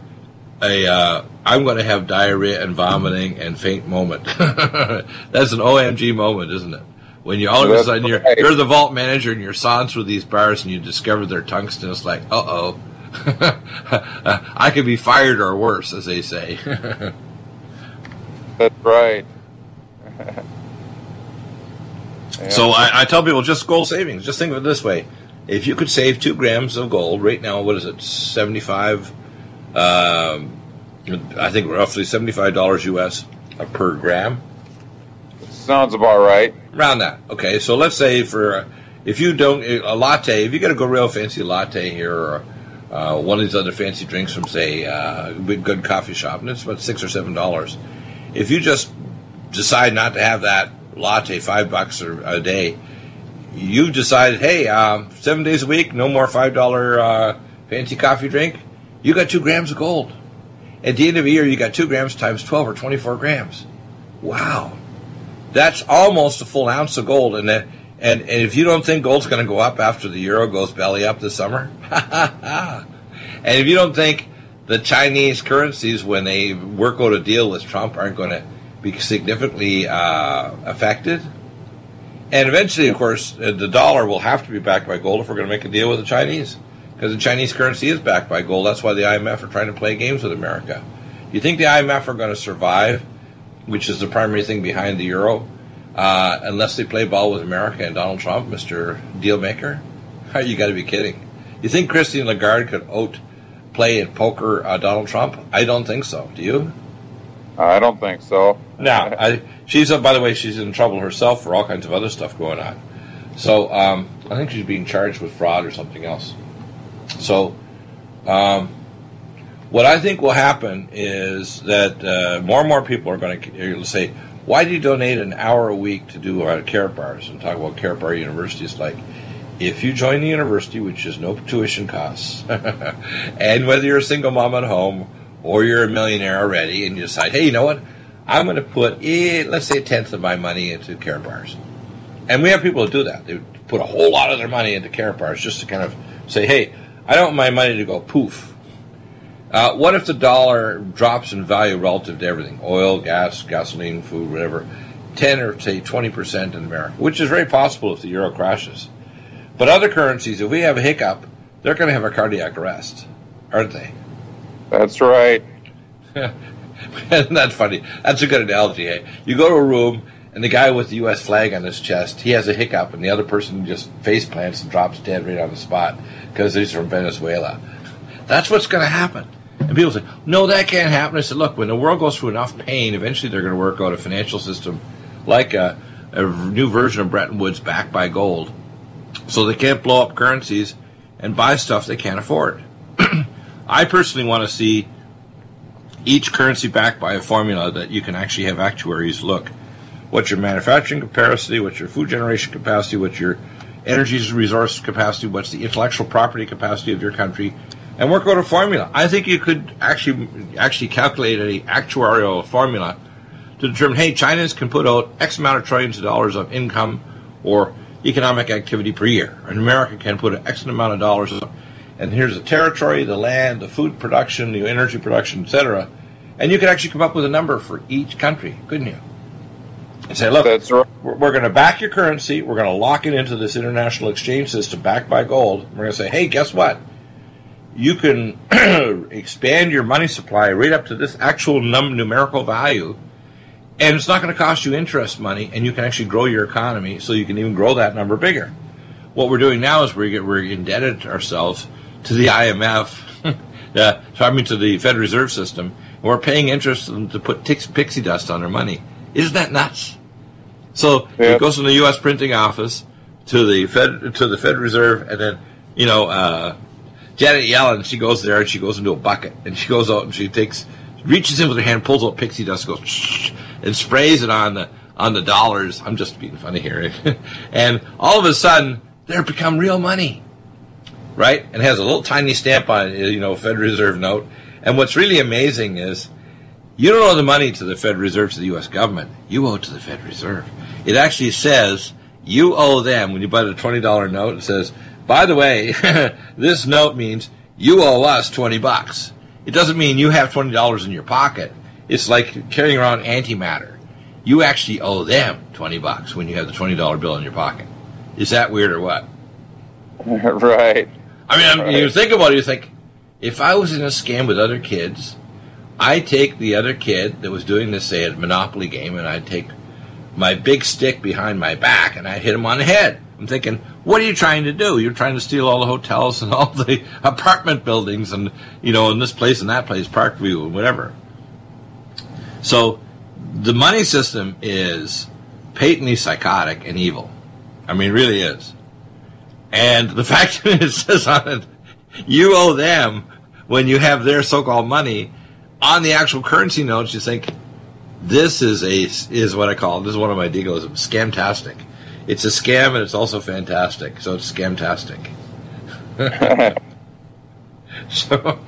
a uh, I'm going to have diarrhea and vomiting and faint moment. That's an OMG moment, isn't it? When you all of a sudden you're you're the vault manager and you're sawing through these bars and you discover they're tungsten. It's like, uh oh, I could be fired or worse, as they say. That's right. So I, I tell people just gold savings. Just think of it this way: if you could save two grams of gold right now, what is it? Seventy-five. Um, I think roughly seventy-five dollars U.S. per gram. Sounds about right. Around that. Okay, so let's say for if you don't a latte, if you get a go real fancy latte here or uh, one of these other fancy drinks from say uh, a good coffee shop, and it's about six or seven dollars. If you just decide not to have that latte, five bucks a day, you decided, hey, um, seven days a week, no more five dollar uh, fancy coffee drink. You got two grams of gold. At the end of the year, you got two grams times twelve or twenty-four grams. Wow, that's almost a full ounce of gold. And then, and, and if you don't think gold's going to go up after the euro goes belly up this summer, and if you don't think the Chinese currencies, when they work out a deal with Trump, aren't going to be significantly uh, affected, And eventually, of course, uh, the dollar will have to be backed by gold if we're going to make a deal with the Chinese. Because the Chinese currency is backed by gold. That's why the IMF are trying to play games with America. You think the IMF are going to survive, which is the primary thing behind the euro, uh, unless they play ball with America and Donald Trump, Mr. Dealmaker? You got to be kidding. You think Christine Lagarde could out play in poker uh, Donald Trump? I don't think so. Do you? I don't think so. Now, I, she's uh, by the way, she's in trouble herself for all kinds of other stuff going on. So um, I think she's being charged with fraud or something else. So, um, what I think will happen is that uh, more and more people are going to say, "Why do you donate an hour a week to do uh, bars and talk about Karatbar University?" It's like if you join the university, which is no tuition costs, and whether you're a single mom at home or you're a millionaire already, and you decide, hey, you know what? I'm going to put, eh, let's say, a tenth of my money into Karatbars. And we have people who do that. They put a whole lot of their money into Karatbars just to kind of say, hey, I don't want my money to go poof. Uh, what if the dollar drops in value relative to everything? Oil, gas, gasoline, food, whatever. 10 or say 20% in America, which is very possible if the euro crashes. But other currencies, if we have a hiccup, they're going to have a cardiac arrest, aren't they? That's right. That's funny. That's a good analogy. Eh? You go to a room, and the guy with the U.S. flag on his chest, he has a hiccup, and the other person just face plants and drops dead right on the spot because he's from Venezuela. That's what's going to happen. And people say, no, that can't happen. I said, look, when the world goes through enough pain, eventually they're going to work out a financial system like a, a new version of Bretton Woods backed by gold. So they can't blow up currencies and buy stuff they can't afford. I personally want to see each currency backed by a formula that you can actually have actuaries look. What's your manufacturing capacity? What's your food generation capacity? What's your energy resource capacity? What's the intellectual property capacity of your country? And work out a formula. I think you could actually actually calculate an actuarial formula to determine, hey, China's can put out X amount of trillions of dollars of income or economic activity per year, and America can put an X amount of dollars and here's the territory, the land, the food production, the energy production, etc. And you could actually come up with a number for each country, couldn't you? And say, look, That's right. we're, we're going to back your currency. We're going to lock it into this international exchange system backed by gold. We're going to say, hey, guess what? You can expand your money supply right up to this actual num- numerical value, and it's not going to cost you interest money, and you can actually grow your economy so you can even grow that number bigger. What we're doing now is we get, we're indebted ourselves to the IMF, uh, I mean to the Federal Reserve System, and we're paying interest to put tix, pixie dust on our money. Isn't that nuts? So Yeah. it goes from the U.S. printing office to the Fed to the Fed Reserve, and then you know uh, Janet Yellen. She goes there and she goes into a bucket and she goes out and she takes reaches in with her hand, pulls out pixie dust, goes "Shh," and sprays it on the on the dollars. I'm just being funny here, and all of a sudden they're become real money right? And has a little tiny stamp on it, you know, Fed Reserve note. And what's really amazing is you don't owe the money to the Fed Reserve to the U.S. government. You owe it to the Fed Reserve. It actually says you owe them when you buy the twenty dollar note. It says, by the way, this note means you owe us twenty bucks. It doesn't mean you have twenty dollars in your pocket. It's like carrying around antimatter. You actually owe them twenty bucks when you have the twenty dollar bill in your pocket. Is that weird or what? right. I mean, I'm, Right. you think about it, you think, if I was in a scam with other kids, I'd take the other kid that was doing this, say, at Monopoly game, and I'd take my big stick behind my back and I'd hit him on the head. I'm thinking, what are you trying to do? You're trying to steal all the hotels and all the apartment buildings and, you know, in this place and that place, Parkview and whatever. So the money system is patently psychotic and evil. I mean, it really is. And the fact that it says on it, you owe them when you have their so-called money on the actual currency notes, you think this is a is what I call this is one of my deagos, scamtastic. It's a scam and it's also fantastic, so it's scamtastic. so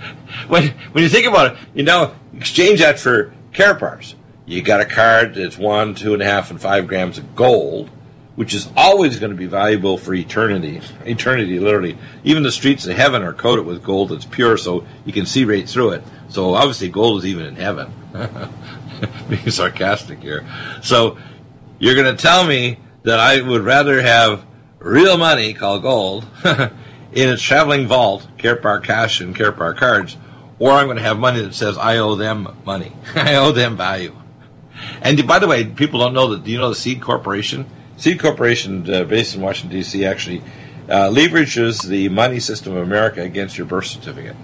when when you think about it, you know, exchange that for Karatbars. You got a card that's one, two and a half, and five grams of gold, which is always going to be valuable for eternity. Eternity, literally. Even the streets of heaven are coated with gold that's pure, so you can see right through it. So obviously, gold is even in heaven. Being sarcastic here. So you're going to tell me that I would rather have real money called gold in its traveling vault, Karatbar cash and Karatbar cards, or I'm going to have money that says I owe them money. I owe them value. And by the way, people don't know that. Do you know the Seed Corporation? Seed Corporation, uh, based in Washington D.C., actually uh, leverages the money system of America against your birth certificate.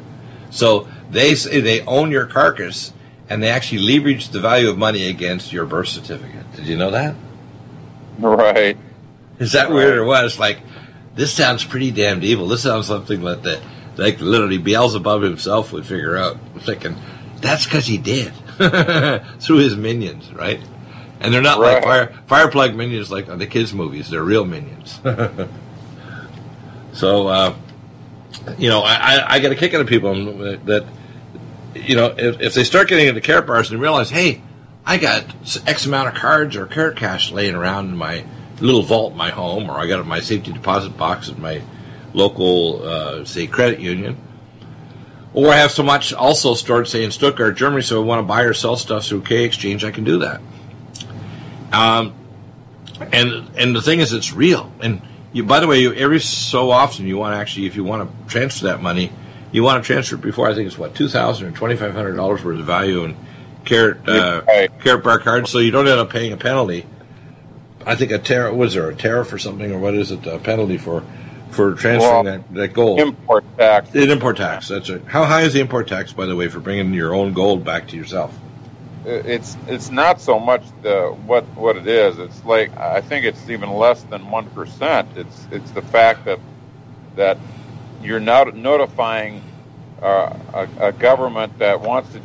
So they say they own your carcass, and they actually leverage the value of money against your birth certificate. Did you know that? Right. Is that right. weird or what? It's like this sounds pretty damned evil. This sounds something like that, like literally Beelzebub himself would figure out. I'm thinking that's because he did through his minions, right? And they're not right. like fire fireplug minions like the kids' movies. They're real minions. so, uh, you know, I, I, I, get a kick out of people that, you know, if, if they start getting into Karatbars and realize, hey, I got X amount of cards or Karat cash laying around in my little vault in my home, or I got it in my safety deposit box at my local, uh, say, credit union or I have so much also stored, say, in Stuttgart, Germany, so I want to buy or sell stuff through K Exchange, I can do that. Um, and and the thing is, it's real. And you, by the way, you, every so often you want to actually, if you want to transfer that money, you want to transfer it before I think it's what two thousand or twenty five hundred dollars worth of value in Karat uh, right. Karatbar cards, so you don't end up paying a penalty. I think a tariff was there a tariff or something, or what is it? A penalty for for transferring well, that, that gold. Import tax. An import tax. That's it. How high is the import tax, by the way, for bringing your own gold back to yourself? It's it's not so much the what what it is. It's like I think it's even less than one percent. It's it's the fact that that you're not notifying uh, a, a government that wants to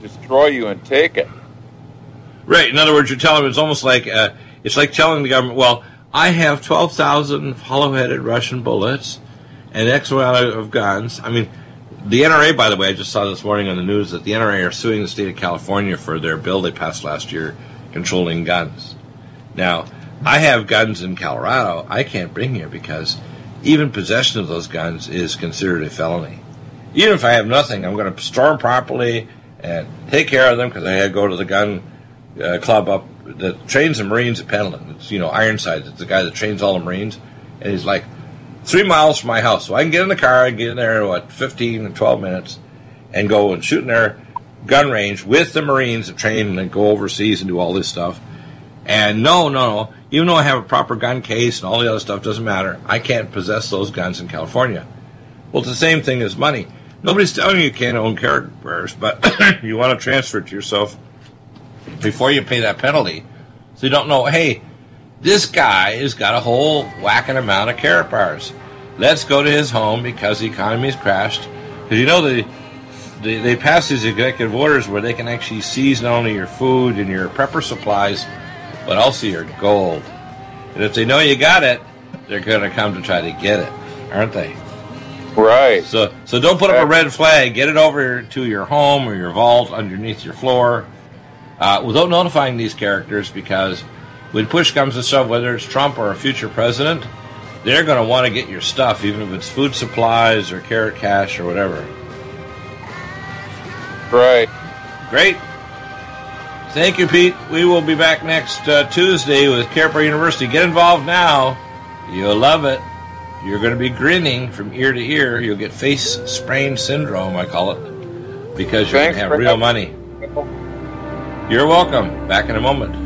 destroy you and take it. Right. In other words, you're telling them it's almost like uh, it's like telling the government, well I have 12,000 hollow headed Russian bullets and X amount of guns. I mean, the NRA, by the way, I just saw this morning on the news that the NRA are suing the state of California for their bill they passed last year controlling guns. Now, I have guns in Colorado I can't bring here because even possession of those guns is considered a felony. Even if I have nothing, I'm going to store them properly and take care of them because I had go to the gun uh, club up that trains the Marines at Pendleton. It's you know Ironside. It's the guy that trains all the Marines, and he's like three miles from my house, so I can get in the car and get in there in what fifteen and twelve minutes, and go and shoot in their gun range with the Marines that train and go overseas and do all this stuff. And no, no, no. Even though I have a proper gun case and all the other stuff, doesn't matter. I can't possess those guns in California. Well, it's the same thing as money. Nobody's telling you you can't own Karatbars, but you want to transfer it to yourself before you pay that penalty. So you don't know, hey, this guy has got a whole whacking amount of Karatbars. Let's go to his home because the economy's crashed. Because you know they, they they pass these executive orders where they can actually seize not only your food and your prepper supplies, but also your gold. And if they know you got it, they're going to come to try to get it, aren't they? Right. So so don't put up a red flag. Get it over to your home or your vault underneath your floor uh, without notifying these characters because when push comes to shove, whether it's Trump or a future president, they're going to want to get your stuff, even if it's food supplies or Karat cash or whatever. Right. Great. Thank you, Pete. We will be back next uh, Tuesday with Karatbar University. Get involved now. You'll love it. You're going to be grinning from ear to ear. You'll get face sprain syndrome, I call it, because you're going to have real money. You're welcome. Back in a moment.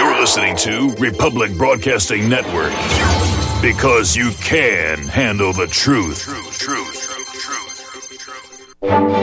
You're listening to Republic Broadcasting Network because you can handle the truth. truth, truth, truth, truth, truth.